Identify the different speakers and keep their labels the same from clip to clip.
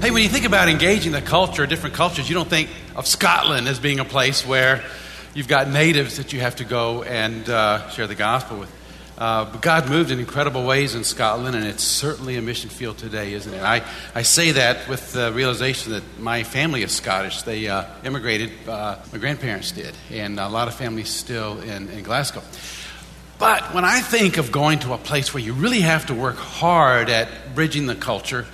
Speaker 1: Hey, when you think about engaging the culture, different cultures, you don't think of Scotland as being a place where you've got natives that you have to go and uh, share the gospel with. Uh, but God moved in incredible ways in Scotland, and it's certainly a mission field today, isn't it? I, I say that with the realization that my family is Scottish. They uh, immigrated, uh, my grandparents did, and a lot of families still in, in Glasgow. But when I think of going to a place where you really have to work hard at bridging the culture,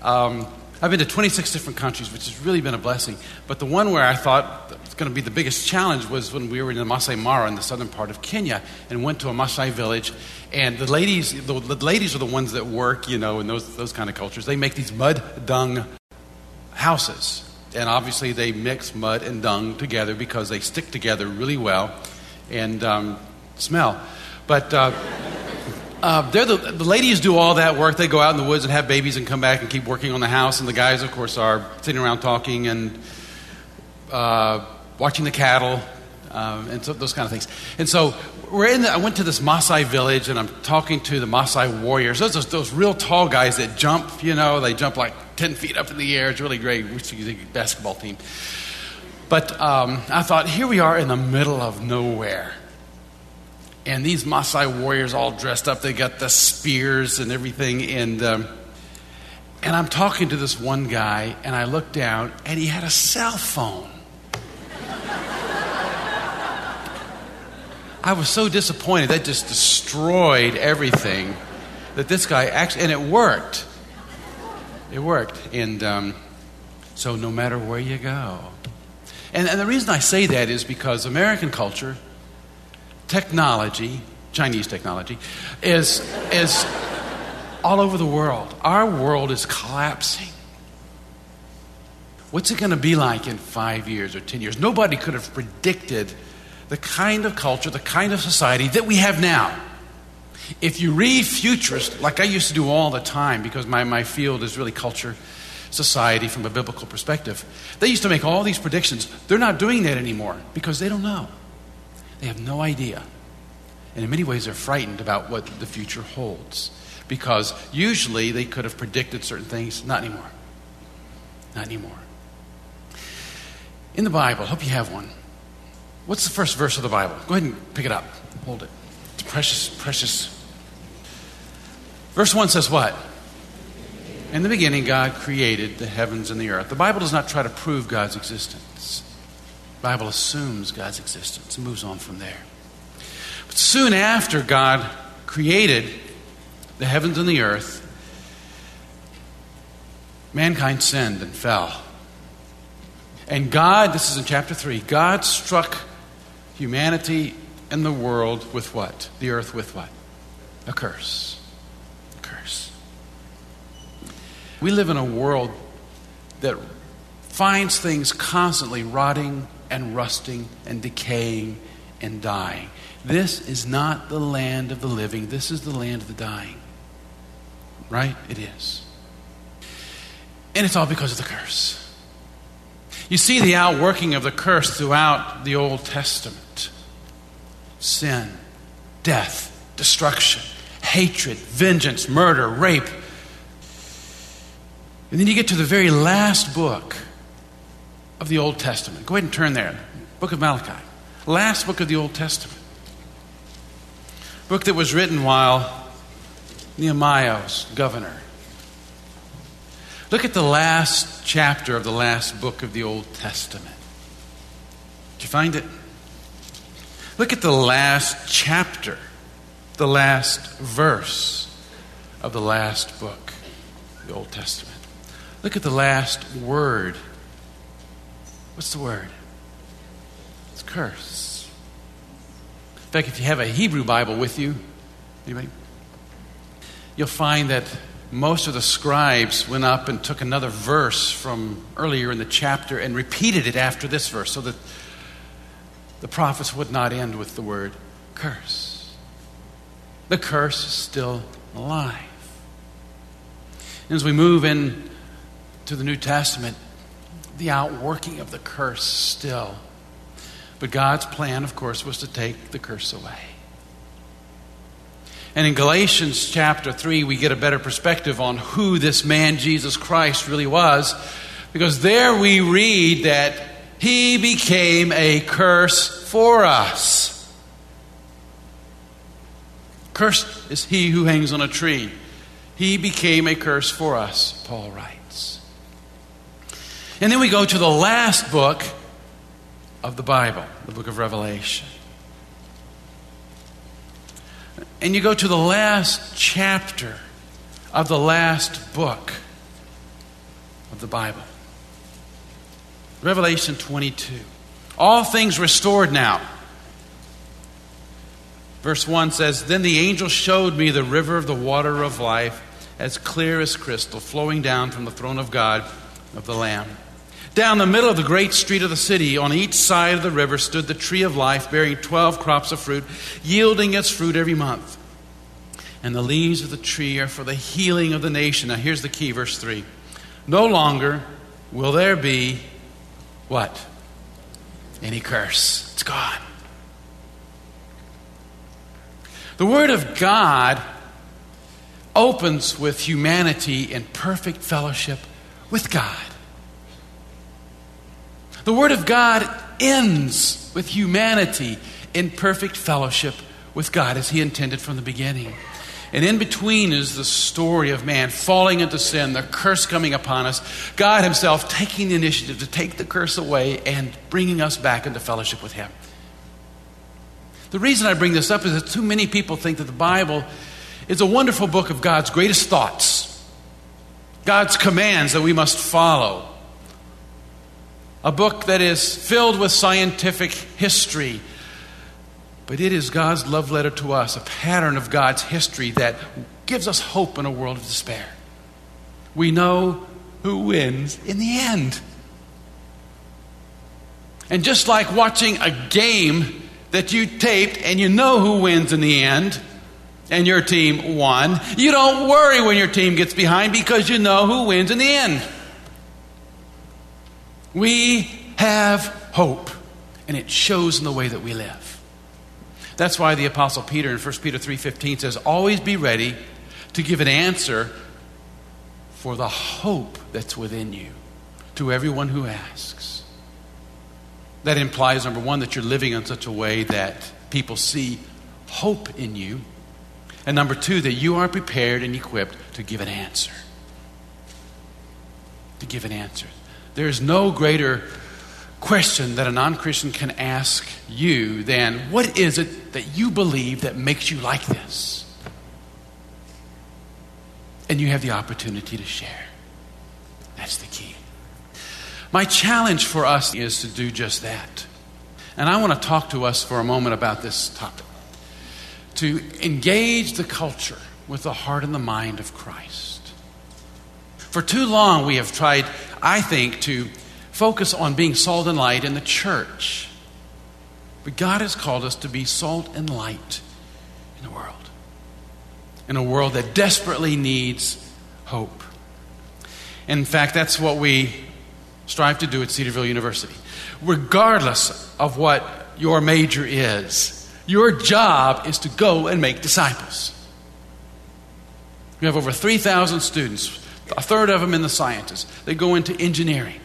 Speaker 1: um, I've been to 26 different countries, which has really been a blessing. But the one where I thought was going to be the biggest challenge was when we were in the Masai Mara in the southern part of Kenya and went to a Masai village. And the ladies, the, the ladies are the ones that work, you know, in those, those kind of cultures. They make these mud dung houses. And obviously, they mix mud and dung together because they stick together really well and um, smell. But. Uh, uh, they're the, the ladies do all that work. They go out in the woods and have babies and come back and keep working on the house. And the guys, of course, are sitting around talking and uh, watching the cattle um, and so, those kind of things. And so we're in the, I went to this Maasai village and I'm talking to the Maasai warriors. Those, those, those real tall guys that jump, you know, they jump like 10 feet up in the air. It's really great. Basketball team. But um, I thought, here we are in the middle of nowhere and these Maasai warriors all dressed up. They got the spears and everything. And, um, and I'm talking to this one guy, and I look down, and he had a cell phone. I was so disappointed. That just destroyed everything. That this guy actually, and it worked. It worked. And um, so, no matter where you go. And, and the reason I say that is because American culture technology, Chinese technology, is, is all over the world. Our world is collapsing. What's it going to be like in five years or ten years? Nobody could have predicted the kind of culture, the kind of society that we have now. If you read futurist, like I used to do all the time, because my, my field is really culture, society from a biblical perspective, they used to make all these predictions. They're not doing that anymore because they don't know. They have no idea. And in many ways, they're frightened about what the future holds because usually they could have predicted certain things. Not anymore. Not anymore. In the Bible, hope you have one. What's the first verse of the Bible? Go ahead and pick it up. Hold it. It's precious, precious. Verse 1 says what? In the beginning, God created the heavens and the earth. The Bible does not try to prove God's existence. Bible assumes God's existence and moves on from there. But soon after God created the heavens and the earth, mankind sinned and fell. And God, this is in chapter 3, God struck humanity and the world with what? The earth with what? A curse. A curse. We live in a world that finds things constantly rotting and rusting and decaying and dying. This is not the land of the living, this is the land of the dying. Right? It is. And it's all because of the curse. You see the outworking of the curse throughout the Old Testament sin, death, destruction, hatred, vengeance, murder, rape. And then you get to the very last book of the Old Testament. Go ahead and turn there. Book of Malachi. Last book of the Old Testament. Book that was written while Nehemiah was governor. Look at the last chapter of the last book of the Old Testament. Did you find it? Look at the last chapter, the last verse of the last book, the Old Testament. Look at the last word What's the word? It's curse. In fact, if you have a Hebrew Bible with you, anybody? You'll find that most of the scribes went up and took another verse from earlier in the chapter and repeated it after this verse so that the prophets would not end with the word curse. The curse is still alive. And as we move in to the New Testament, the outworking of the curse still. But God's plan, of course, was to take the curse away. And in Galatians chapter 3, we get a better perspective on who this man Jesus Christ really was, because there we read that he became a curse for us. Cursed is he who hangs on a tree. He became a curse for us, Paul writes. And then we go to the last book of the Bible, the book of Revelation. And you go to the last chapter of the last book of the Bible. Revelation 22. All things restored now. Verse 1 says Then the angel showed me the river of the water of life, as clear as crystal, flowing down from the throne of God of the Lamb. Down the middle of the great street of the city, on each side of the river, stood the tree of life, bearing twelve crops of fruit, yielding its fruit every month. And the leaves of the tree are for the healing of the nation. Now, here's the key, verse 3. No longer will there be what? Any curse. It's gone. The Word of God opens with humanity in perfect fellowship with God. The Word of God ends with humanity in perfect fellowship with God as He intended from the beginning. And in between is the story of man falling into sin, the curse coming upon us, God Himself taking the initiative to take the curse away and bringing us back into fellowship with Him. The reason I bring this up is that too many people think that the Bible is a wonderful book of God's greatest thoughts, God's commands that we must follow. A book that is filled with scientific history, but it is God's love letter to us, a pattern of God's history that gives us hope in a world of despair. We know who wins in the end. And just like watching a game that you taped and you know who wins in the end, and your team won, you don't worry when your team gets behind because you know who wins in the end. We have hope, and it shows in the way that we live. That's why the apostle Peter in 1 Peter 3:15 says, "Always be ready to give an answer for the hope that's within you to everyone who asks." That implies number 1 that you're living in such a way that people see hope in you, and number 2 that you are prepared and equipped to give an answer. To give an answer. There is no greater question that a non Christian can ask you than what is it that you believe that makes you like this? And you have the opportunity to share. That's the key. My challenge for us is to do just that. And I want to talk to us for a moment about this topic to engage the culture with the heart and the mind of Christ. For too long, we have tried, I think, to focus on being salt and light in the church. But God has called us to be salt and light in the world, in a world that desperately needs hope. In fact, that's what we strive to do at Cedarville University. Regardless of what your major is, your job is to go and make disciples. We have over 3,000 students, a third of them in the sciences. They go into engineering.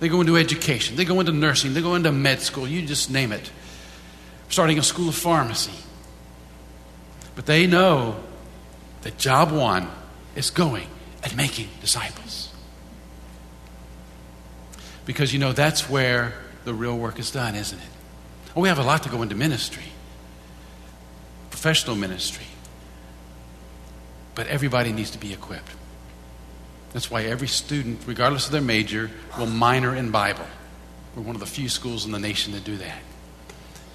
Speaker 1: They go into education. They go into nursing. They go into med school. You just name it. Starting a school of pharmacy. But they know that job one is going and making disciples. Because you know that's where the real work is done, isn't it? Well, we have a lot to go into ministry, professional ministry. But everybody needs to be equipped. That's why every student, regardless of their major, will minor in Bible. We're one of the few schools in the nation that do that.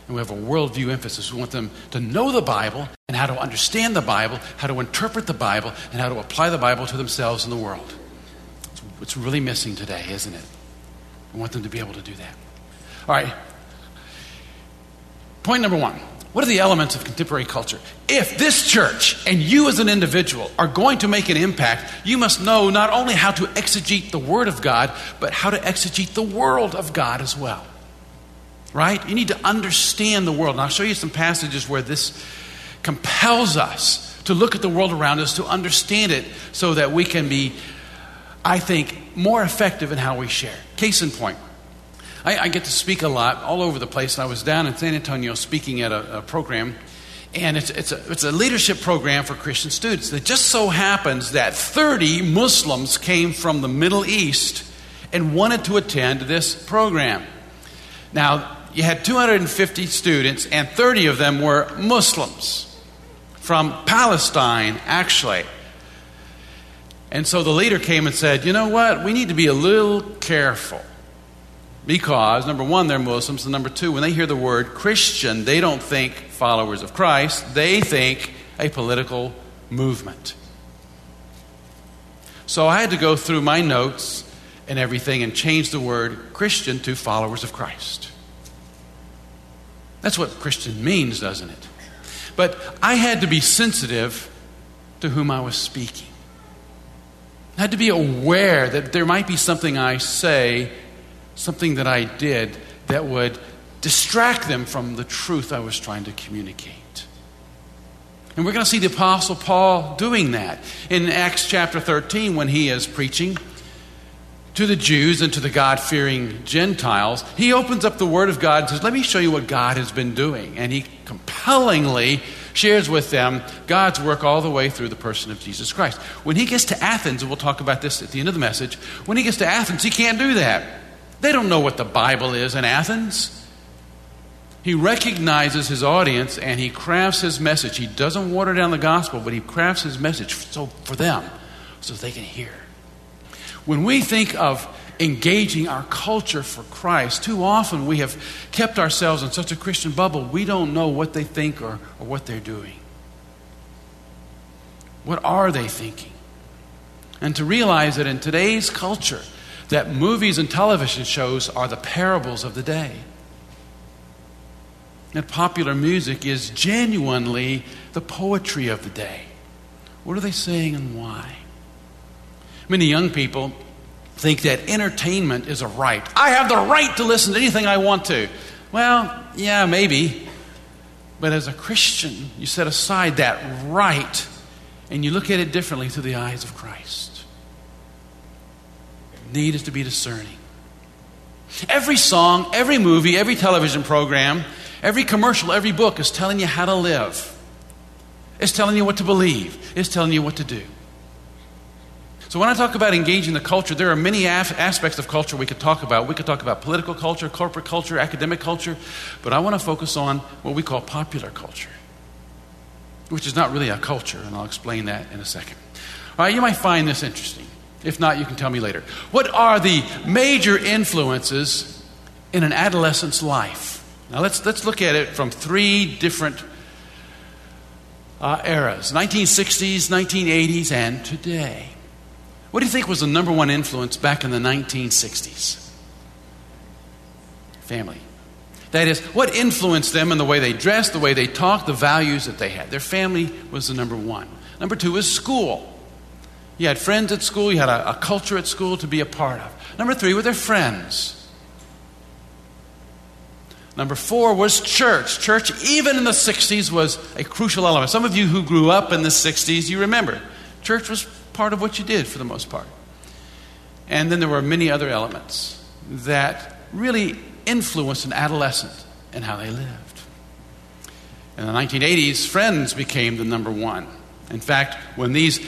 Speaker 1: And we have a worldview emphasis. We want them to know the Bible and how to understand the Bible, how to interpret the Bible, and how to apply the Bible to themselves and the world. It's, really missing today, isn't it? We want them to be able to do that. All right. Point number one what are the elements of contemporary culture? If this church and you as an individual are going to make an impact, you must know not only how to exegete the Word of God, but how to exegete the world of God as well. Right? You need to understand the world. And I'll show you some passages where this compels us to look at the world around us, to understand it, so that we can be, I think, more effective in how we share. Case in point, I, I get to speak a lot all over the place. I was down in San Antonio speaking at a, a program, and it's, it's, a, it's a leadership program for Christian students. It just so happens that 30 Muslims came from the Middle East and wanted to attend this program. Now, you had 250 students, and 30 of them were Muslims from Palestine, actually. And so the leader came and said, You know what? We need to be a little careful. Because, number one, they're Muslims, and number two, when they hear the word Christian, they don't think followers of Christ, they think a political movement. So I had to go through my notes and everything and change the word Christian to followers of Christ. That's what Christian means, doesn't it? But I had to be sensitive to whom I was speaking. I had to be aware that there might be something I say, something that I did, that would distract them from the truth I was trying to communicate. And we're going to see the Apostle Paul doing that in Acts chapter 13 when he is preaching to the Jews and to the God fearing Gentiles, he opens up the Word of God and says, Let me show you what God has been doing. And he compellingly shares with them God's work all the way through the person of Jesus Christ. When he gets to Athens, and we'll talk about this at the end of the message, when he gets to Athens, he can't do that. They don't know what the Bible is in Athens. He recognizes his audience and he crafts his message. He doesn't water down the gospel, but he crafts his message so, for them so they can hear. When we think of engaging our culture for Christ, too often we have kept ourselves in such a Christian bubble, we don't know what they think or, or what they're doing. What are they thinking? And to realize that in today's culture, that movies and television shows are the parables of the day. That popular music is genuinely the poetry of the day. What are they saying and why? Many young people think that entertainment is a right. I have the right to listen to anything I want to. Well, yeah, maybe. But as a Christian, you set aside that right and you look at it differently through the eyes of Christ. Need is to be discerning. Every song, every movie, every television program, every commercial, every book is telling you how to live. It's telling you what to believe. It's telling you what to do. So, when I talk about engaging the culture, there are many af- aspects of culture we could talk about. We could talk about political culture, corporate culture, academic culture, but I want to focus on what we call popular culture, which is not really a culture, and I'll explain that in a second. All right, you might find this interesting. If not, you can tell me later. What are the major influences in an adolescent's life? Now, let's, let's look at it from three different uh, eras 1960s, 1980s, and today. What do you think was the number one influence back in the 1960s? Family. That is, what influenced them in the way they dressed, the way they talked, the values that they had. Their family was the number one. Number two is school. You had friends at school, you had a, a culture at school to be a part of. Number three were their friends. Number four was church. Church, even in the 60s, was a crucial element. Some of you who grew up in the 60s, you remember. Church was part of what you did for the most part. And then there were many other elements that really influenced an adolescent and how they lived. In the 1980s, friends became the number one. In fact, when these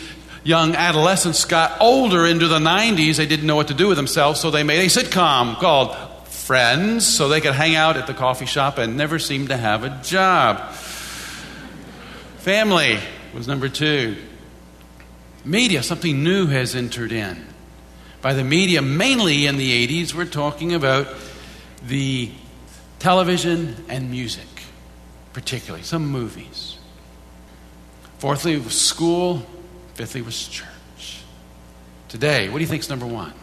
Speaker 1: young adolescents got older into the 90s, they didn't know what to do with themselves, so they made a sitcom called Friends so they could hang out at the coffee shop and never seem to have a job. Family was number two. Media, something new has entered in. By the media, mainly in the 80s, we're talking about the television and music, particularly, some movies. Fourthly school. Fifthly was church. Today, what do you think is number one?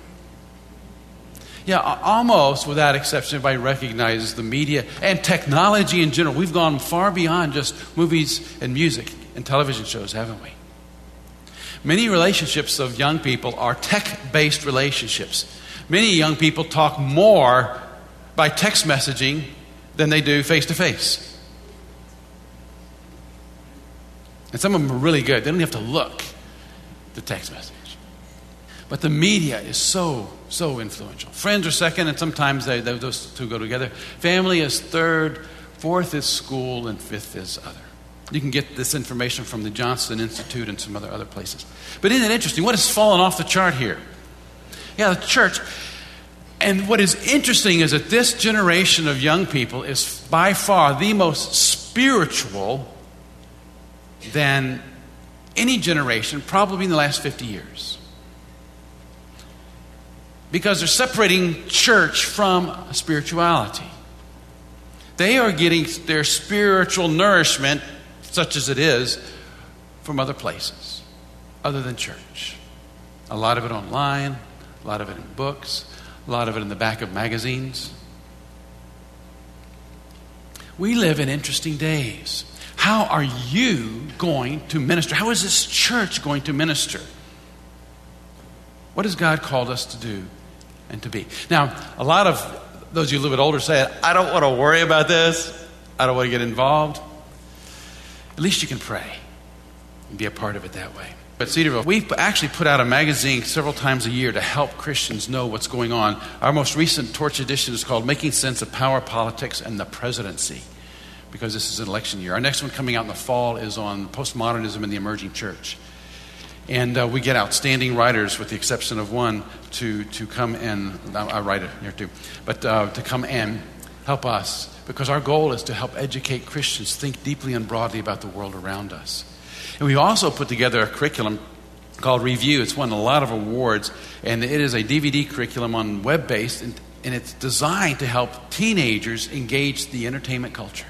Speaker 1: Yeah, almost without exception, everybody recognizes the media and technology in general. We've gone far beyond just movies and music and television shows, haven't we? Many relationships of young people are tech based relationships. Many young people talk more by text messaging than they do face to face. And some of them are really good. They don't have to look the text message. But the media is so, so influential. Friends are second, and sometimes they, they, those two go together. Family is third, fourth is school, and fifth is other. You can get this information from the Johnson Institute and some other, other places. But isn't it interesting? What has fallen off the chart here? Yeah, the church. And what is interesting is that this generation of young people is by far the most spiritual than any generation, probably in the last 50 years. Because they're separating church from spirituality. They are getting their spiritual nourishment such as it is, from other places other than church. A lot of it online, a lot of it in books, a lot of it in the back of magazines. We live in interesting days. How are you going to minister? How is this church going to minister? What has God called us to do and to be? Now, a lot of those of you a little bit older say, I don't want to worry about this. I don't want to get involved at least you can pray and be a part of it that way. But Cedarville, we've actually put out a magazine several times a year to help Christians know what's going on. Our most recent Torch edition is called Making Sense of Power, Politics, and the Presidency, because this is an election year. Our next one coming out in the fall is on postmodernism and the emerging church. And uh, we get outstanding writers, with the exception of one, to, to come and, I write it here too, but uh, to come and help us because our goal is to help educate Christians think deeply and broadly about the world around us. And we also put together a curriculum called Review. It's won a lot of awards, and it is a DVD curriculum on web based, and, and it's designed to help teenagers engage the entertainment culture.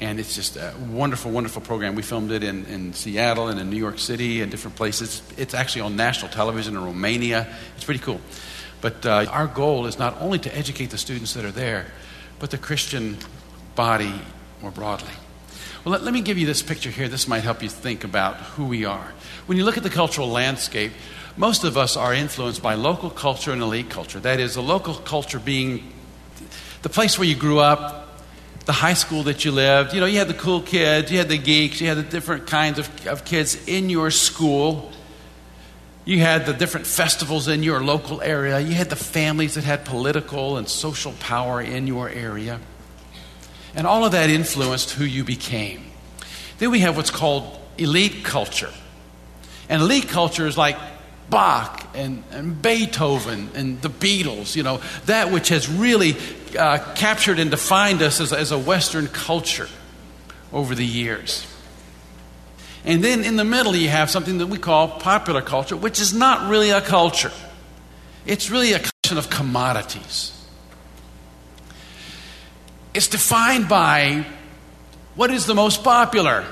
Speaker 1: And it's just a wonderful, wonderful program. We filmed it in, in Seattle and in New York City and different places. It's actually on national television in Romania. It's pretty cool. But uh, our goal is not only to educate the students that are there, but the Christian body more broadly. Well, let, let, me give you this picture here. This might help you think about who we are. When you look at the cultural landscape, most of us are influenced by local culture and elite culture. That is, the local culture being the place where you grew up, the high school that you lived. You know, you had the cool kids, you had the geeks, you had the different kinds of, of kids in your school. You had the different festivals in your local area. You had the families that had political and social power in your area. And all of that influenced who you became. Then we have what's called elite culture. And elite culture is like Bach and, and Beethoven and the Beatles, you know, that which has really uh, captured and defined us as, as a Western culture over the years. And then in the middle, you have something that we call popular culture, which is not really a culture. It's really a collection of commodities. It's defined by what is the most popular.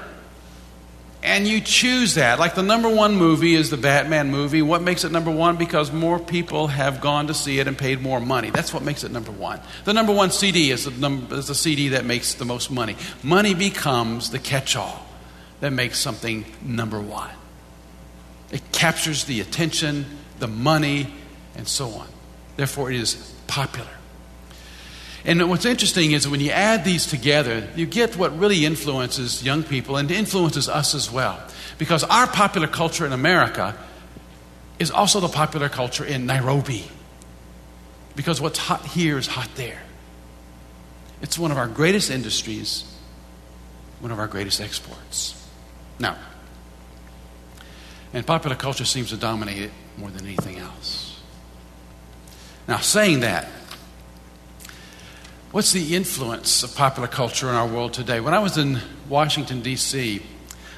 Speaker 1: And you choose that. Like the number one movie is the Batman movie. What makes it number one? Because more people have gone to see it and paid more money. That's what makes it number one. The number one CD is the, is the CD that makes the most money. Money becomes the catch all that makes something number one. It captures the attention, the money, and so on. Therefore, it is popular. And what's interesting is when you add these together, you get what really influences young people and influences us as well. Because our popular culture in America is also the popular culture in Nairobi. Because what's hot here is hot there. It's one of our greatest industries, one of our greatest exports. Now, and popular culture seems to dominate it more than anything else. Now, saying that, what's the influence of popular culture in our world today? When I was in Washington, D.C.,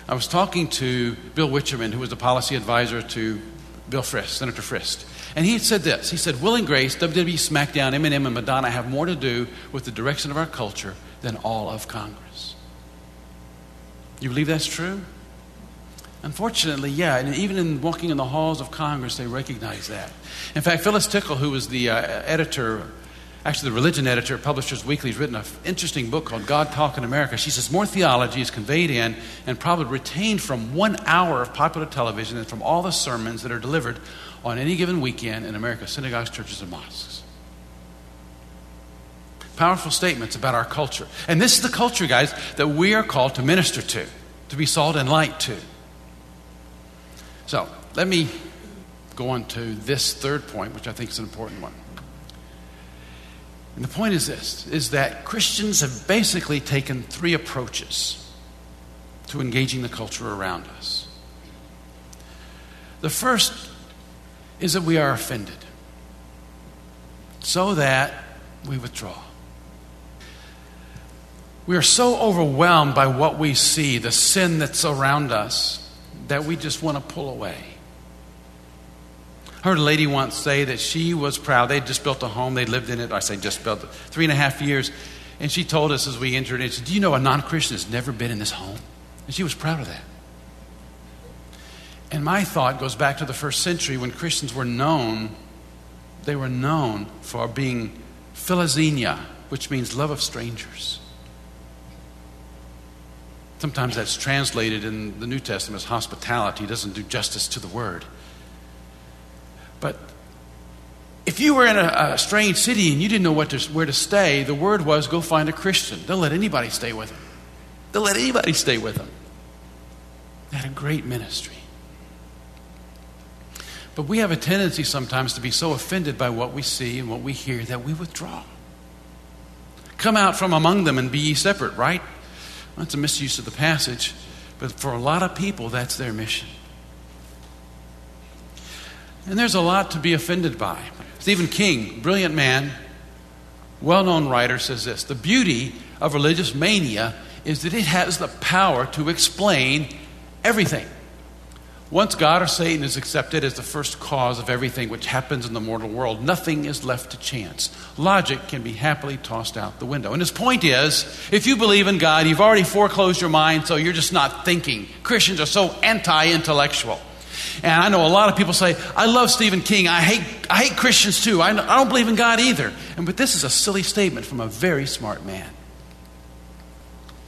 Speaker 1: I was talking to Bill Wichterman, who was the policy advisor to Bill Frist, Senator Frist. And he said this. He said, Will and Grace, WWE SmackDown, Eminem, and Madonna have more to do with the direction of our culture than all of Congress. You believe that's true? Unfortunately, yeah, and even in walking in the halls of Congress, they recognize that. In fact, Phyllis Tickle, who was the uh, editor, actually the religion editor at Publishers Weekly, has written an interesting book called God Talk in America. She says more theology is conveyed in and probably retained from one hour of popular television than from all the sermons that are delivered on any given weekend in America's synagogues, churches, and mosques. Powerful statements about our culture. And this is the culture, guys, that we are called to minister to. to be salt and light to. So let me go on to this third point, which I think is an important one. And the point is this is that Christians have basically taken three approaches to engaging the culture around us. The first is that we are offended, so that we withdraw. We are so overwhelmed by what we see, the sin that's around us, that we just want to pull away. Heard a lady once say that she was proud. They'd just built a home, they lived in it. I say just built it, three and a half years. And she told us as we entered it, she said, Do you know a non Christian has never been in this home? And she was proud of that. And my thought goes back to the first century when Christians were known, they were known for being philoxenia, which means love of strangers. Sometimes that's translated in the New Testament as hospitality, it doesn't do justice to the word. But if you were in a, a strange city and you didn't know what to, where to stay, the word was go find a Christian. They'll let anybody stay with them. They'll let anybody stay with them. They had a great ministry. But we have a tendency sometimes to be so offended by what we see and what we hear that we withdraw. Come out from among them and be ye separate, right? That's a misuse of the passage, but for a lot of people, that's their mission. And there's a lot to be offended by. Stephen King, brilliant man, well known writer, says this The beauty of religious mania is that it has the power to explain everything. Once God or Satan is accepted as the first cause of everything which happens in the mortal world, nothing is left to chance. Logic can be happily tossed out the window. And his point is if you believe in God, you've already foreclosed your mind, so you're just not thinking. Christians are so anti intellectual. And I know a lot of people say, I love Stephen King. I hate, I hate Christians too. I, I don't believe in God either. And, but this is a silly statement from a very smart man.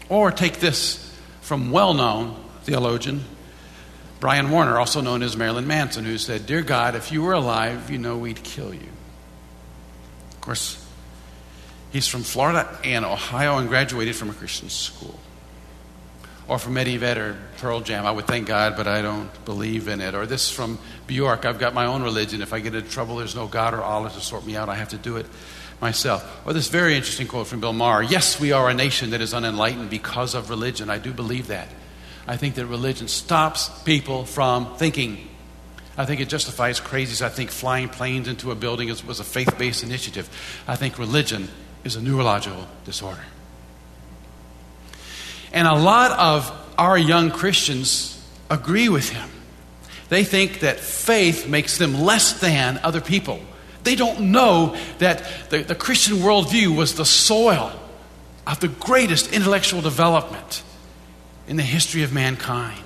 Speaker 1: Or take this from well known theologian Brian Warner, also known as Marilyn Manson, who said, Dear God, if you were alive, you know we'd kill you. Of course, he's from Florida and Ohio and graduated from a Christian school or from Eddie Vedder, Pearl Jam. I would thank God, but I don't believe in it. Or this from Bjork. I've got my own religion. If I get into trouble, there's no God or Allah to sort me out. I have to do it myself. Or this very interesting quote from Bill Maher Yes, we are a nation that is unenlightened because of religion. I do believe that. I think that religion stops people from thinking. I think it justifies crazies. I think flying planes into a building was a faith based initiative. I think religion is a neurological disorder. And a lot of our young Christians agree with him. They think that faith makes them less than other people. They don't know that the, the Christian worldview was the soil of the greatest intellectual development in the history of mankind.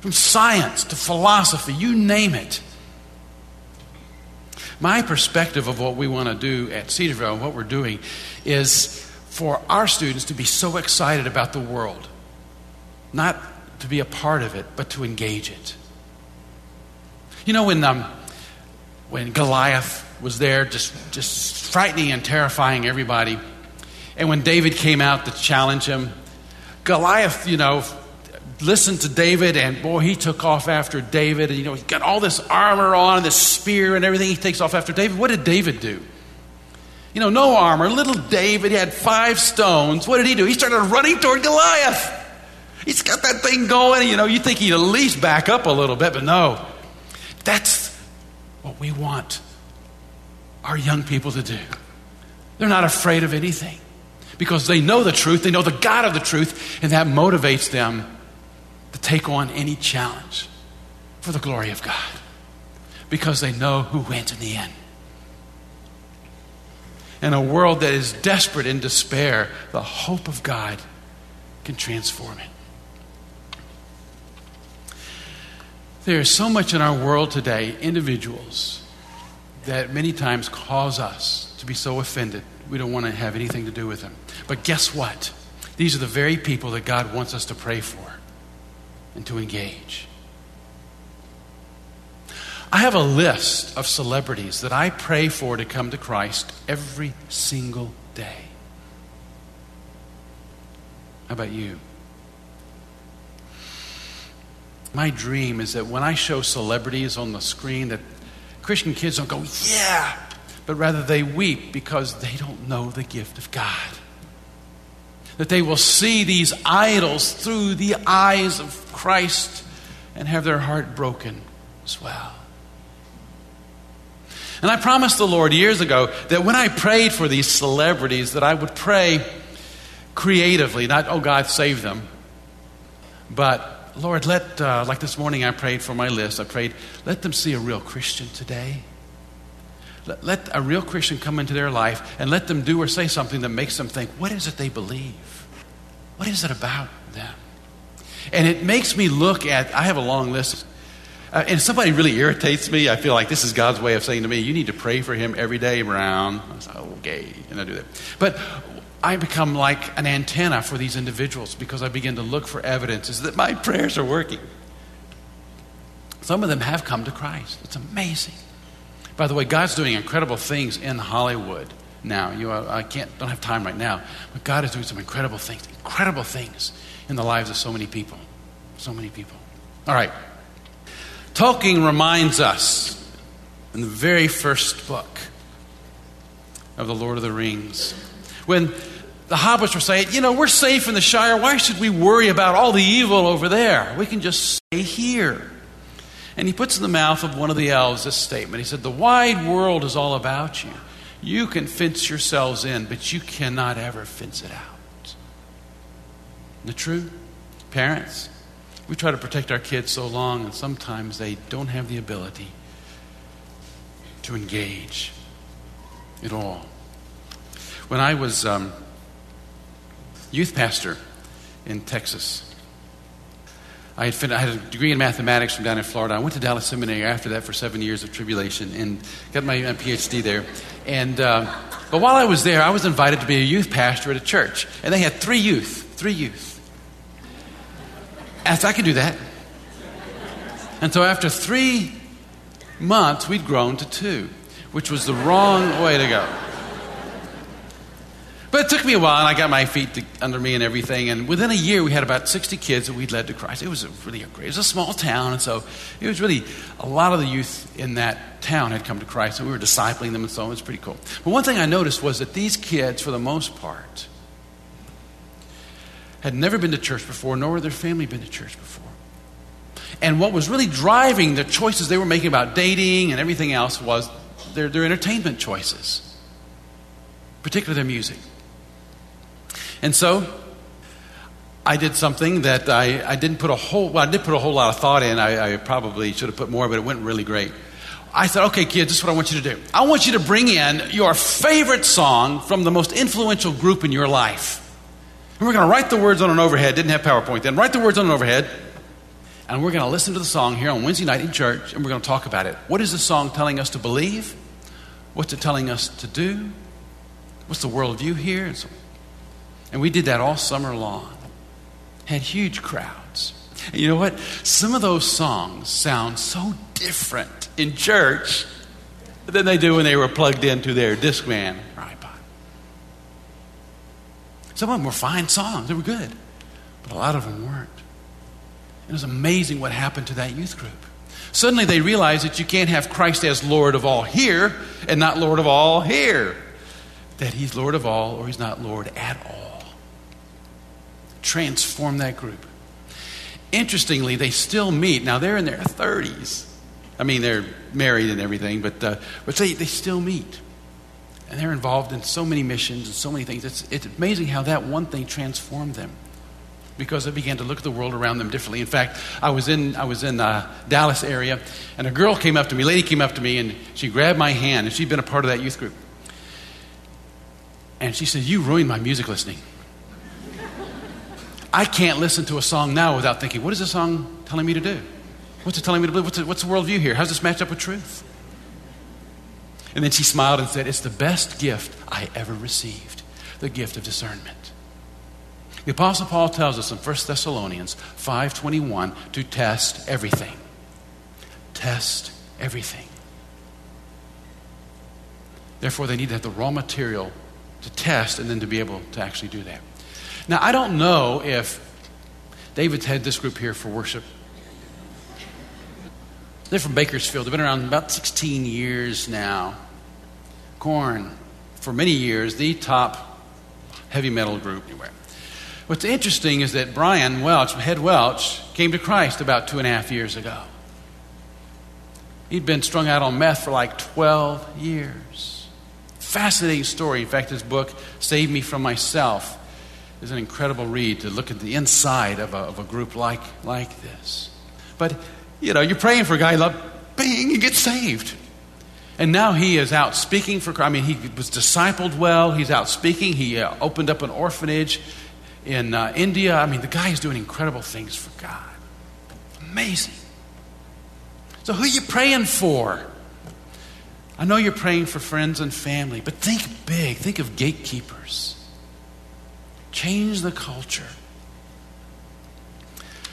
Speaker 1: From science to philosophy, you name it. My perspective of what we want to do at Cedarville and what we're doing is for our students to be so excited about the world, not to be a part of it, but to engage it. You know, when, um, when Goliath was there, just, just frightening and terrifying everybody, and when David came out to challenge him, Goliath, you know, listened to David, and boy, he took off after David. And, you know, he got all this armor on, this spear and everything. He takes off after David. What did David do? You know, no armor. Little David, had five stones. What did he do? He started running toward Goliath. He's got that thing going. You know, you think he'd at least back up a little bit, but no. That's what we want our young people to do. They're not afraid of anything because they know the truth, they know the God of the truth, and that motivates them to take on any challenge for the glory of God because they know who wins in the end in a world that is desperate in despair, the hope of God can transform it. There is so much in our world today, individuals, that many times cause us to be so offended we don't want to have anything to do with them. But guess what? These are the very people that God wants us to pray for and to engage. I have a list of celebrities that I pray for to come to Christ every single day. How about you? My dream is that when I show celebrities on the screen, that Christian kids don't go, yeah, but rather they weep because they don't know the gift of God. That they will see these idols through the eyes of Christ and have their heart broken as well. And I promised the Lord years ago that when I prayed for these celebrities, that I would pray creatively, not, oh God, save them, but Lord, let, uh, like this morning I prayed for my list, I prayed, let them see a real Christian today. Let, let a real Christian come into their life and let them do or say something that makes them think, what is it they believe? What is it about them? And it makes me look at, I have a long list uh, and if somebody really irritates me, I feel like this is God's way of saying to me, you need to pray for him every day, Brown. I say, okay, and I do that. But I become like an antenna for these individuals because I begin to look for evidences that my prayers are working. Some of them have come to Christ. It's amazing. By the way, God's doing incredible things in Hollywood now. You, I can't, don't have time right now, but God is doing some incredible things, incredible things in the lives of so many people. So many people. All right. Tolkien reminds us in the very first book of The Lord of the Rings when the hobbits were saying, You know, we're safe in the Shire. Why should we worry about all the evil over there? We can just stay here. And he puts in the mouth of one of the elves this statement. He said, The wide world is all about you. You can fence yourselves in, but you cannot ever fence it out. The true parents, we try to protect our kids so long, and sometimes they don't have the ability to engage at all. When I was um, youth pastor in Texas, I had, fin- I had a degree in mathematics from down in Florida. I went to Dallas Seminary after that for seven years of tribulation and got my, my PhD there. And, uh, but while I was there, I was invited to be a youth pastor at a church. And they had three youth, three youth. I can do that. And so after three months, we'd grown to two, which was the wrong way to go. But it took me a while, and I got my feet to, under me and everything. And within a year, we had about 60 kids that we'd led to Christ. It was a really a great. It was a small town, and so it was really a lot of the youth in that town had come to Christ, and we were discipling them, and so it was pretty cool. But one thing I noticed was that these kids, for the most part, had never been to church before, nor had their family been to church before. And what was really driving the choices they were making about dating and everything else was their, their entertainment choices, particularly their music. And so I did something that I, I didn't put a whole, well, I did put a whole lot of thought in. I, I probably should have put more, but it went really great. I said, okay, kids, this is what I want you to do. I want you to bring in your favorite song from the most influential group in your life. And we're going to write the words on an overhead. Didn't have PowerPoint then. Write the words on an overhead. And we're going to listen to the song here on Wednesday night in church, and we're going to talk about it. What is the song telling us to believe? What's it telling us to do? What's the worldview here? And, so, and we did that all summer long. Had huge crowds. And you know what? Some of those songs sound so different in church than they do when they were plugged into their Discman some of them were fine songs, they were good, but a lot of them weren't. It was amazing what happened to that youth group. Suddenly they realized that you can't have Christ as Lord of all here and not Lord of all here. That He's Lord of all or He's not Lord at all. Transform that group. Interestingly, they still meet. Now they're in their 30s. I mean, they're married and everything, but, uh, but they, they still meet. And they're involved in so many missions and so many things. It's, it's amazing how that one thing transformed them because they began to look at the world around them differently. In fact, I was in, I was in uh, Dallas area, and a girl came up to me, lady came up to me, and she grabbed my hand, and she'd been a part of that youth group. And she said, You ruined my music listening. I can't listen to a song now without thinking, What is this song telling me to do? What's it telling me to believe? What's the, what's the worldview here? How does this match up with truth? And then she smiled and said, It's the best gift I ever received the gift of discernment. The Apostle Paul tells us in 1 Thessalonians 5.21 to test everything. Test everything. Therefore, they need to have the raw material to test and then to be able to actually do that. Now, I don't know if David's had this group here for worship They're from Bakersfield. They've been around about 16 years now. Korn, for many years, the top heavy metal group. Anyway, what's interesting is that Brian Welch, Head Welch, came to Christ about two and a half years ago. He'd been strung out on meth for like 12 years. Fascinating story. In fact, his book, Save Me From Myself, is an incredible read to look at the inside of a, of a group like, like this. But, you know, you're praying for a guy, love, bang, you get saved. And now he is out speaking for Christ. I mean, he was discipled well. He's out speaking. He uh, opened up an orphanage in uh, India. I mean, the guy is doing incredible things for God. Amazing. So, who are you praying for? I know you're praying for friends and family, but think big. Think of gatekeepers. Change the culture.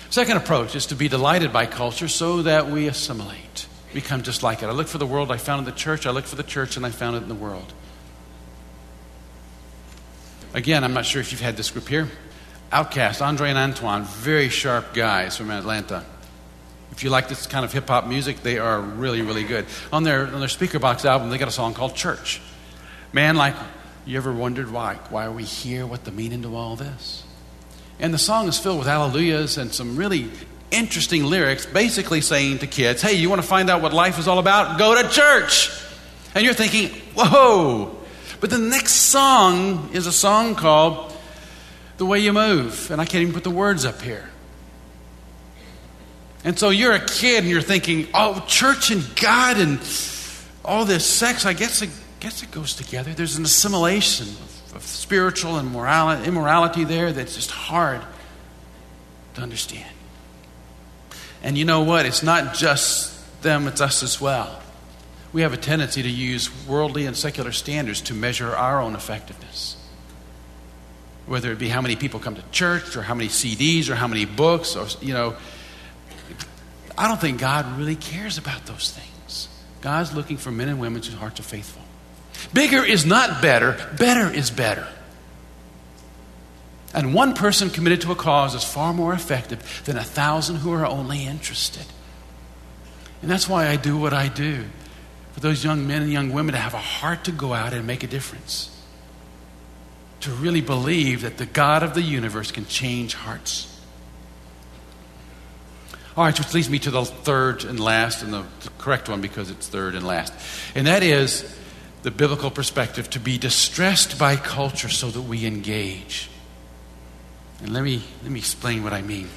Speaker 1: Second approach is to be delighted by culture so that we assimilate, become just like it. I look for the world, I found it in the church. I look for the church, and I found it in the world. Again, I'm not sure if you've had this group here. OutKast, Andre and Antwan, very sharp guys from Atlanta. If you like this kind of hip hop music, they are really, really good. On their, on their Speakerboxxx album, they got a song called Church. Man, like, you ever wondered why? Why are we here? What the meaning to all this? And the song is filled with hallelujahs and some really interesting lyrics, basically saying to kids, hey, you want to find out what life is all about? Go to church. And you're thinking, whoa. But the next song is a song called The Way You Move. And I can't even put the words up here. And so you're a kid and you're thinking, oh, church and God and all this sex, I guess it, guess it goes together. There's an assimilation of spiritual and morality, immorality there that's just hard to understand. And you know what? It's not just them, it's us as well. We have a tendency to use worldly and secular standards to measure our own effectiveness. Whether it be how many people come to church or how many CDs or how many books or, you know, I don't think God really cares about those things. God's looking for men and women whose hearts are faithful. Bigger is not better, better is better. And one person committed to a cause is far more effective than a thousand who are only interested. And that's why I do what I do. For those young men and young women to have a heart to go out and make a difference. To really believe that the God of the universe can change hearts. All right, which leads me to the third and last, and the, the correct one because it's third and last. And that is the biblical perspective to be distressed by culture so that we engage. And let me, let me explain what I mean.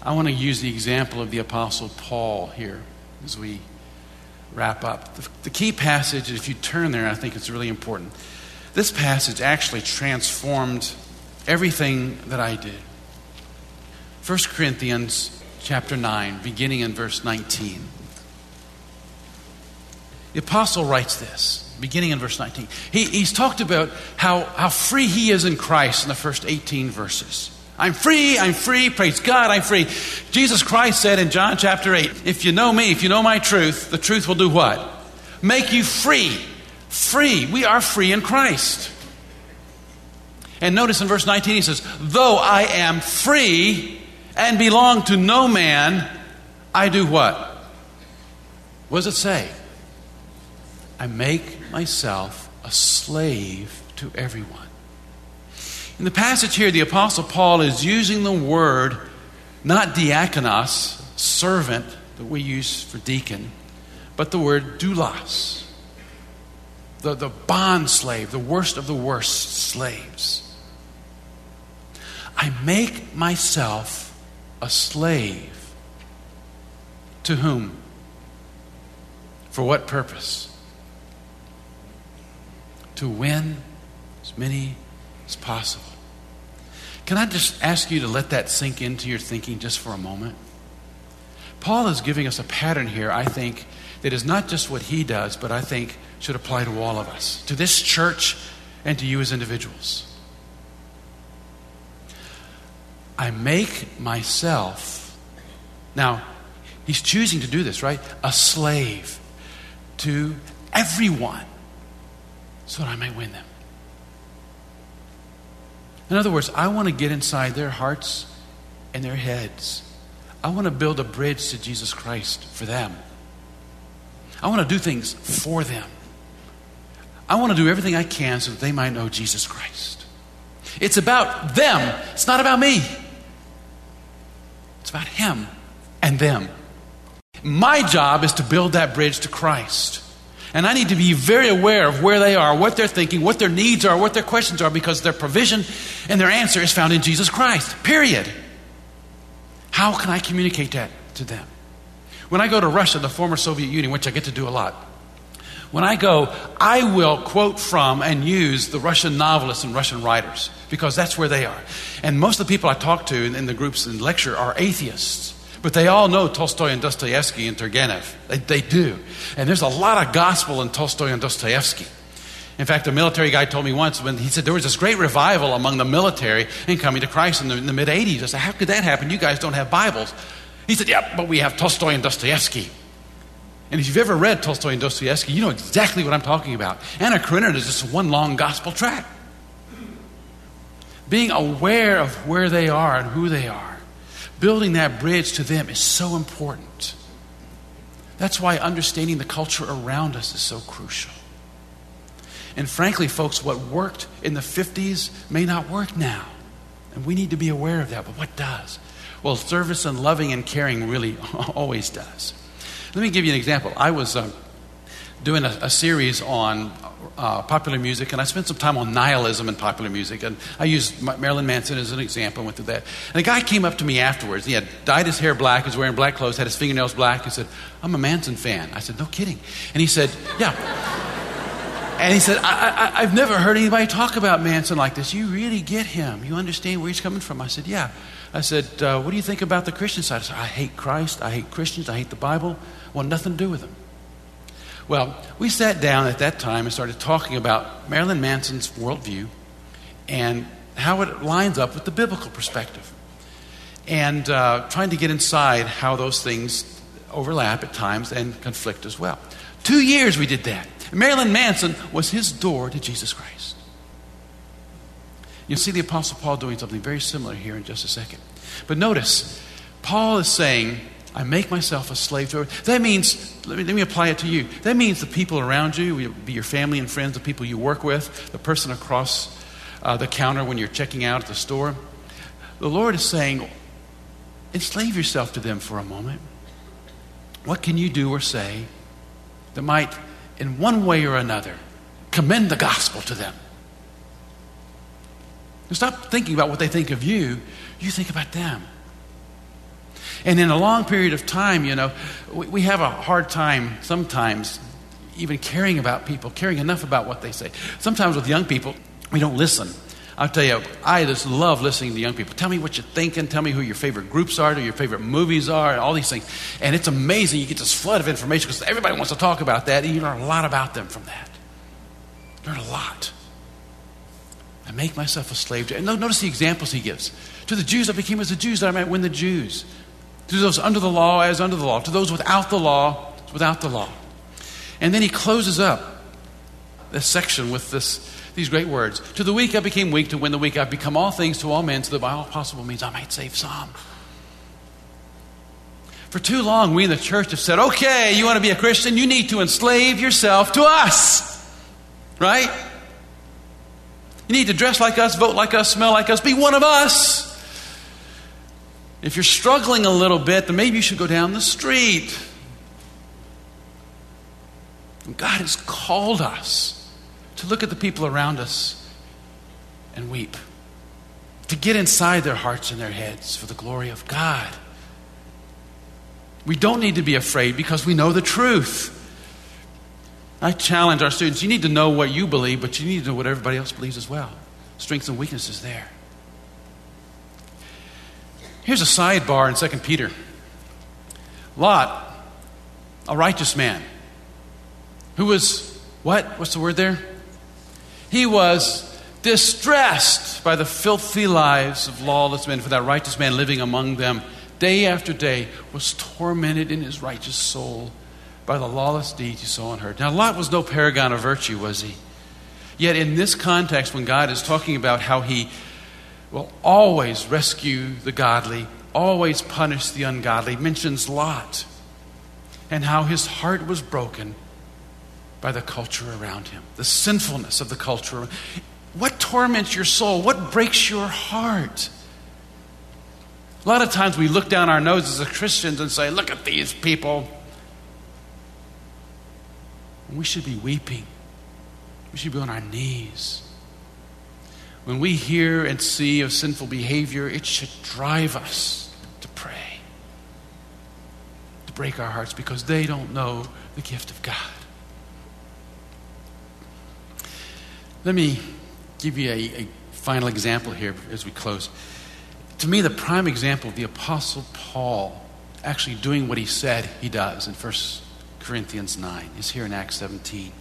Speaker 1: I want to use the example of the Apostle Paul here as we wrap up. The, the key passage, if you turn there, I think it's really important. This passage actually transformed everything that I did. 1 Corinthians chapter 9, beginning in verse 19. The apostle writes this beginning in verse 19. He, he's talked about how, how free he is in Christ in the first 18 verses. I'm free, I'm free, praise God, I'm free. Jesus Christ said in John chapter 8, if you know me, if you know my truth, the truth will do what? Make you free. Free. We are free in Christ. And notice in verse 19 he says, Though I am free and belong to no man, I do what? What does it say? I make myself a slave to everyone. In the passage here, the Apostle Paul is using the word not diakonos, servant, that we use for deacon, but the word doulos, the, the bond slave, the worst of the worst slaves. I make myself a slave. To whom? For what purpose? to win as many as possible. Can I just ask you to let that sink into your thinking just for a moment? Paul is giving us a pattern here, I think, that is not just what he does, but I think should apply to all of us, to this church, and to you as individuals. I make myself, now, he's choosing to do this, right? A slave to everyone so that I may win them. In other words, I want to get inside their hearts and their heads. I want to build a bridge to Jesus Christ for them. I want to do things for them. I want to do everything I can so that they might know Jesus Christ. It's about them, it's not about me. It's about Him and them. My job is to build that bridge to Christ. And I need to be very aware of where they are, what they're thinking, what their needs are, what their questions are, because their provision and their answer is found in Jesus Christ. Period. How can I communicate that to them? When I go to Russia, the former Soviet Union, which I get to do a lot, when I go, I will quote from and use the Russian novelists and Russian writers because that's where they are. And most of the people I talk to in, in the groups and lecture are atheists. But they all know Tolstoy and Dostoevsky and Turgenev. They, they do. And there's a lot of gospel in Tolstoy and Dostoevsky. In fact, a military guy told me once when he said there was this great revival among the military in coming to Christ in the, the mid 80s. I said, How could that happen? You guys don't have Bibles. He said, Yeah, but we have Tolstoy and Dostoevsky. And if you've ever read Tolstoy and Dostoevsky, you know exactly what I'm talking about. Anna Karenina is just one long gospel track. Being aware of where they are and who they are building that bridge to them is so important. That's why understanding the culture around us is so crucial. And frankly, folks, what worked in the 50s may not work now. And we need to be aware of that. But what does? Well, service and loving and caring really always does. Let me give you an example. I was uh, doing a, a, series on uh, popular music, and I spent some time on nihilism in popular music. And I used Marilyn Manson as an example, I went through that. And a guy came up to me afterwards. He had dyed his hair black, he was wearing black clothes, had his fingernails black. He said, I'm a Manson fan. I said, No kidding. And he said, Yeah. and he said, I, have never heard anybody talk about Manson like this. You really get him. You understand where he's coming from. I said, Yeah. I said, uh, What do you think about the Christian side? I said, I hate Christ. I hate Christians. I hate the Bible. I want nothing to do with them. Well, we sat down at that time and started talking about Marilyn Manson's worldview and how it lines up with the biblical perspective. And uh, trying to get inside how those things overlap at times and conflict as well. Two years we did that. Marilyn Manson was his door to Jesus Christ. You'll see the Apostle Paul doing something very similar here in just a second. But notice, Paul is saying, I make myself a slave to it. That means, let me, let me apply it to you. That means the people around you, be your family and friends, the people you work with, the person across uh, the counter when you're checking out at the store. The Lord is saying, enslave yourself to them for a moment. What can you do or say that might, in one way or another, commend the gospel to them? stop thinking about what they think of you, you think about them. And in a long period of time, you know, we, we have a hard time sometimes even caring about people, caring enough about what they say. Sometimes with young people, we don't listen. I'll tell you, I just love listening to young people. Tell me what you're thinking. Tell me who your favorite groups are, who your favorite movies are, and all these things. And it's amazing. You get this flood of information because everybody wants to talk about that, and you learn a lot about them from that. Learn a lot. I make myself a slave to. And notice the examples he gives. To the Jews, I became as the Jews that I might win the Jews. To those under the law, as under the law. To those without the law, without the law. And then he closes up this section with this, these great words. To the weak I became weak, to win the weak I've become all things to all men, so that by all possible means I might save some. For too long, we in the church have said, okay, you want to be a Christian, you need to enslave yourself to us. Right? You need to dress like us, vote like us, smell like us, be one of us. If you're struggling a little bit, then maybe you should go down the street. God has called us to look at the people around us and weep, to get inside their hearts and their heads for the glory of God. We don't need to be afraid because we know the truth. I challenge our students you need to know what you believe, but you need to know what everybody else believes as well. Strengths and weaknesses there. Here's a sidebar in 2 Peter Lot, a righteous man, who was, what? What's the word there? He was distressed by the filthy lives of lawless men, for that righteous man living among them day after day was tormented in his righteous soul by the lawless deeds he saw and heard. Now, Lot was no paragon of virtue, was he? Yet, in this context, when God is talking about how he will always rescue the godly, always punish the ungodly. mentions Lot. and how his heart was broken by the culture around him, the sinfulness of the culture. What torments your soul? What breaks your heart? A lot of times we look down our noses as Christians and say, Look at these people. we should be weeping. We should be on our knees. When we hear and see of sinful behavior, it should drive us to pray, to break our hearts because they don't know the gift of God. Let me give you a, a final example here as we close. To me, the prime example of the Apostle Paul actually doing what he said he does in 1 Corinthians 9 is here in Acts 17.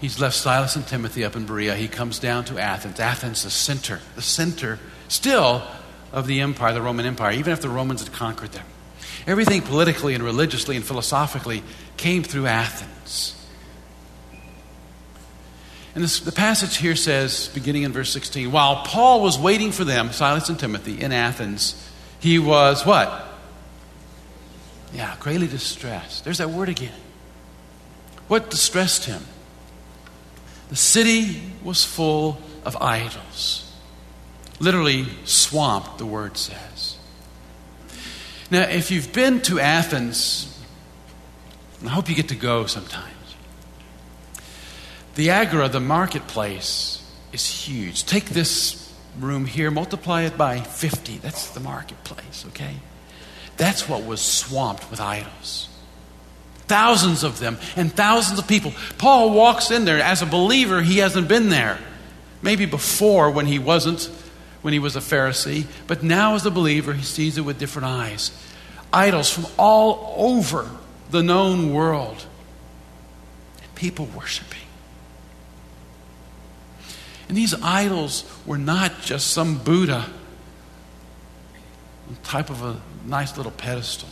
Speaker 1: He's left Silas and Timothy up in Berea. He comes down to Athens. Athens, the center, the center still of the empire, the Roman Empire, even if the Romans had conquered them. Everything politically and religiously and philosophically came through Athens. And this, the passage here says, beginning in verse 16, while Paul was waiting for them, Silas and Timothy, in Athens, he was what? Yeah, greatly distressed. There's that word again. What distressed him? The city was full of idols. Literally swamped, the word says. Now, if you've been to Athens, I hope you get to go sometimes. The agora, the marketplace, is huge. Take this room here, multiply it by 50. That's the marketplace, okay? That's what was swamped with idols. Thousands of them and thousands of people. Paul walks in there. As a believer, he hasn't been there. Maybe before when he wasn't, when he was a Pharisee, but now as a believer, he sees it with different eyes. Idols from all over the known world. And people worshiping. And these idols were not just some Buddha type of a nice little pedestal.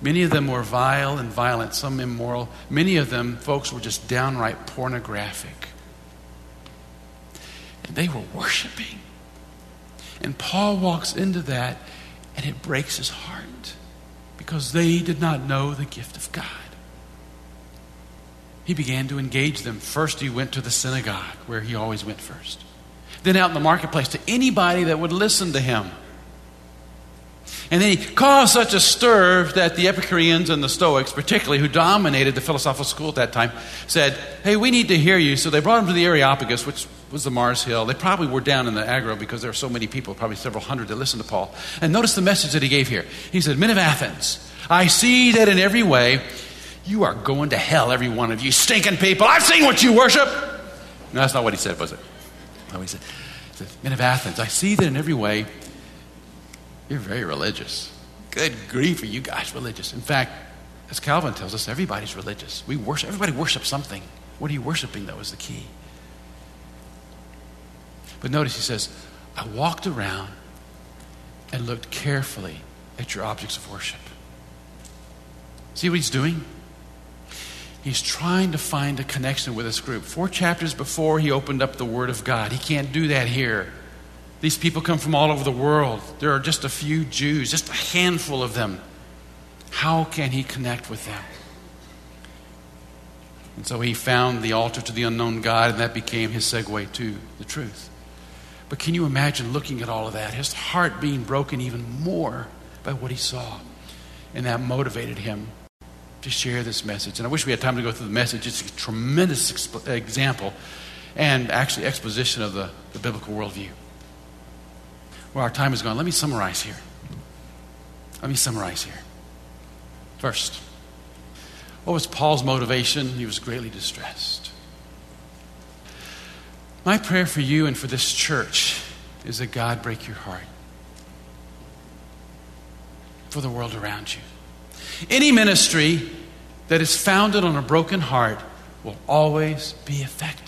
Speaker 1: Many of them were vile and violent, some immoral. Many of them, folks, were just downright pornographic. And they were worshiping. And Paul walks into that, and it breaks his heart because they did not know the gift of God he began to engage them. First, he went to the synagogue, where he always went first. Then out in the marketplace to anybody that would listen to him. And then he caused such a stir that the Epicureans and the Stoics, particularly, who dominated the philosophical school at that time, said, Hey, we need to hear you. So they brought him to the Areopagus, which was the Mars Hill. They probably were down in the Agora because there were so many people, probably several hundred, that listened to Paul. And notice the message that he gave here. He said, Men of Athens, I see that in every way you are going to hell, every one of you stinking people. I've seen what you worship. No, that's not what he said, was it? No, he said, he said, Men of Athens, I see that in every way you're very religious. Good grief, are you guys religious? In fact, as Calvin tells us, everybody's religious. We worship, everybody worships something. What are you worshiping, though, is the key. But notice he says, I walked around and looked carefully at your objects of worship. See what he's doing? He's trying to find a connection with this group. Four chapters before, he opened up the Word of God. He can't do that here. These people come from all over the world. There are just a few Jews, just a handful of them. How can he connect with them? And so he found the altar to the unknown God, and that became his segue to the truth. But can you imagine looking at all of that? His heart being broken even more by what he saw. And that motivated him to share this message. And I wish we had time to go through the message. It's a tremendous example and actually exposition of the, the biblical worldview. Our time is gone. Let me summarize here. Let me summarize here. First, what was Paul's motivation? He was greatly distressed. My prayer for you and for this church is that God break your heart for the world around you. Any ministry that is founded on a broken heart will always be effective.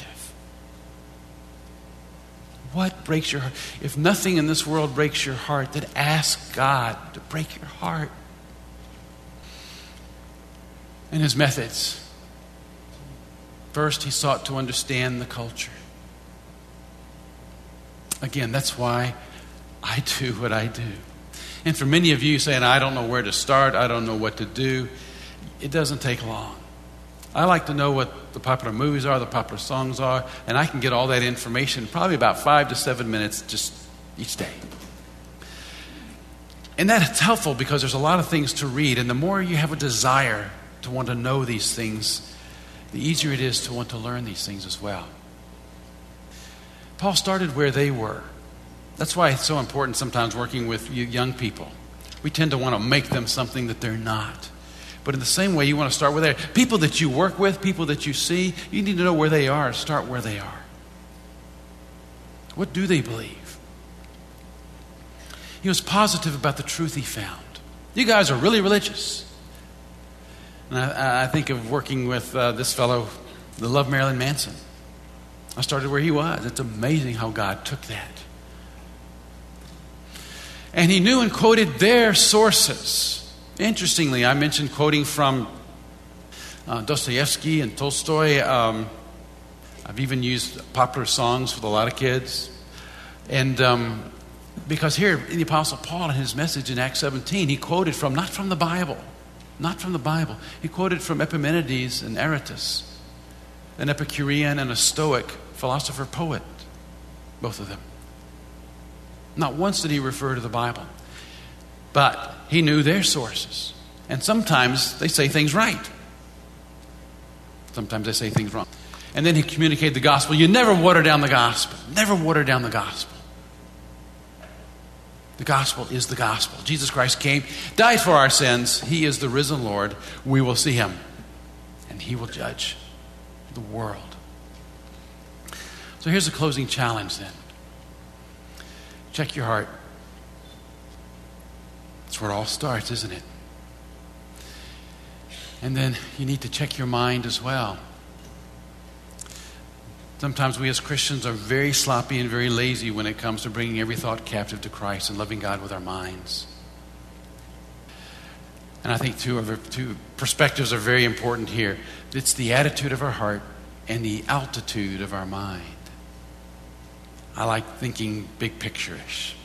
Speaker 1: What breaks your heart? If nothing in this world breaks your heart, then ask God to break your heart. And his methods. First, he sought to understand the culture. Again, that's why I do what I do. And for many of you saying, I don't know where to start, I don't know what to do, it doesn't take long. I like to know what the popular movies are, the popular songs are, and I can get all that information probably about five to seven minutes just each day. And that's helpful because there's a lot of things to read, and the more you have a desire to want to know these things, the easier it is to want to learn these things as well. Paul started where they were. That's why it's so important sometimes working with young people. We tend to want to make them something that they're not. But in the same way, you want to start are. People that you work with, people that you see, you need to know where they are. Start where they are. What do they believe? He was positive about the truth he found. You guys are really religious. And I, I think of working with uh, this fellow, the love Marilyn Manson. I started where he was. It's amazing how God took that. And he knew and quoted their sources. Interestingly, I mentioned quoting from uh, Dostoevsky and Tolstoy. Um, I've even used popular songs with a lot of kids. And um, because here in the Apostle Paul, in his message in Acts 17, he quoted from, not from the Bible, not from the Bible, he quoted from Epimenides and Aratus, an Epicurean and a Stoic philosopher poet, both of them. Not once did he refer to the Bible, but he knew their sources. And sometimes they say things right, sometimes they say things wrong. And then he communicated the gospel. You never water down the gospel. Never water down the gospel. The gospel is the gospel. Jesus Christ came, died for our sins. He is the risen Lord. We will see him, and he will judge the world. So here's a closing challenge then. Check your heart. Where it all starts, isn't it? And then you need to check your mind as well. Sometimes we as Christians are very sloppy and very lazy when it comes to bringing every thought captive to Christ and loving God with our minds. And I think two, other, two perspectives are very important here it's the attitude of our heart and the altitude of our mind. I like thinking big picture ish.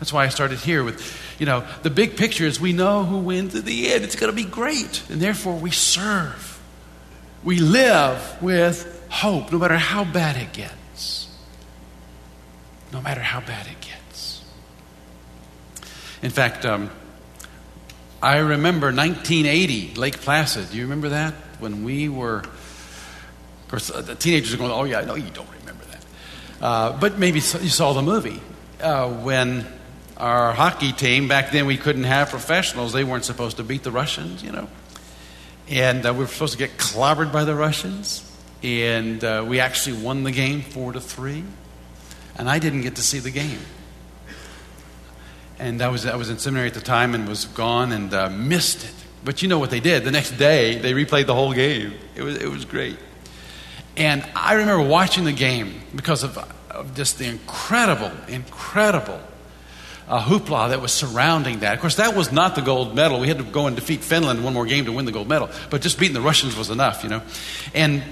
Speaker 1: That's why I started here with, you know, the big picture is we know who wins at the end. It's going to be great. And therefore we serve. We live with hope no matter how bad it gets. No matter how bad it gets. In fact, um, I remember 1980, Lake Placid. Do you remember that? When we were, of course, uh, the teenagers are going, oh, yeah, no, you don't remember that. Uh, but maybe you saw the movie. Uh, when our hockey team, back then we couldn't have professionals, they weren't supposed to beat the Russians, you know. And uh, we were supposed to get clobbered by the Russians and uh, we actually won the game four to three. And I didn't get to see the game. And I was, I was in seminary at the time and was gone and uh, missed it. But you know what they did? The next day, they replayed the whole game. It was, it was great. And I remember watching the game because of, of just the incredible, incredible uh, hoopla that was surrounding that. Of course, that was not the gold medal. We had to go and defeat Finland one more game to win the gold medal. But just beating the Russians was enough, you know. And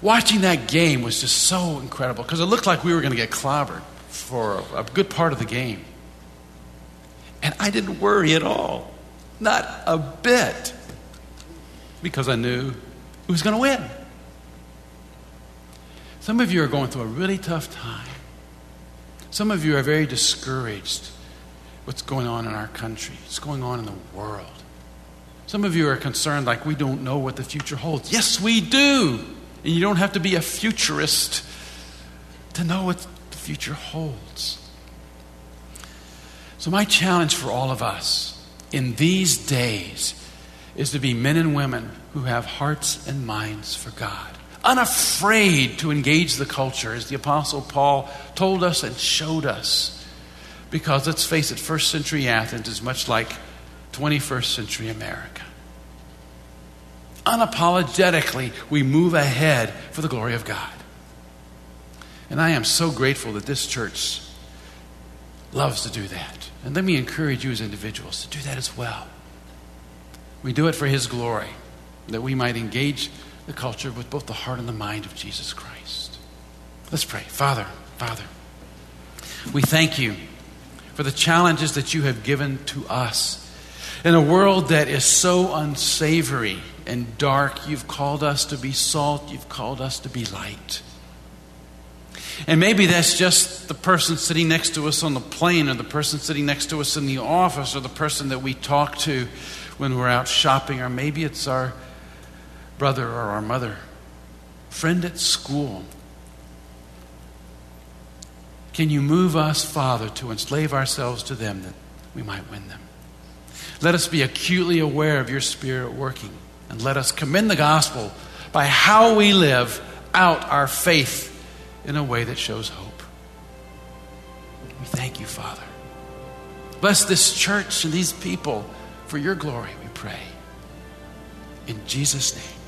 Speaker 1: watching that game was just so incredible because it looked like we were going to get clobbered for a, a good part of the game. And I didn't worry at all, not a bit, because I knew who was going to win. Some of you are going through a really tough time. Some of you are very discouraged what's going on in our country, what's going on in the world. Some of you are concerned like we don't know what the future holds. Yes, we do. And you don't have to be a futurist to know what the future holds. So, my challenge for all of us in these days is to be men and women who have hearts and minds for God, unafraid to engage the culture, as the Apostle Paul told us and showed us. Because let's face it, first century Athens is much like 21st century America unapologetically, we move ahead for the glory of God. And I am so grateful that this church loves to do that. And let me encourage you as individuals to do that as well. We do it for His glory, that we might engage the culture with both the heart and the mind of Jesus Christ. Let's pray. Father, Father, we thank you for the challenges that you have given to us In a world that is so unsavory and dark, you've called us to be salt, you've called us to be light. And maybe that's just the person sitting next to us on the plane, or the person sitting next to us in the office, or the person that we talk to when we're out shopping, or maybe it's our brother or our mother, friend at school. Can you move us, Father, to enslave ourselves to them that we might win them? Let us be acutely aware of your Spirit working, and let us commend the gospel by how we live out our faith in a way that shows hope. We thank you, Father. Bless this church and these people for your glory, we pray. In Jesus' name.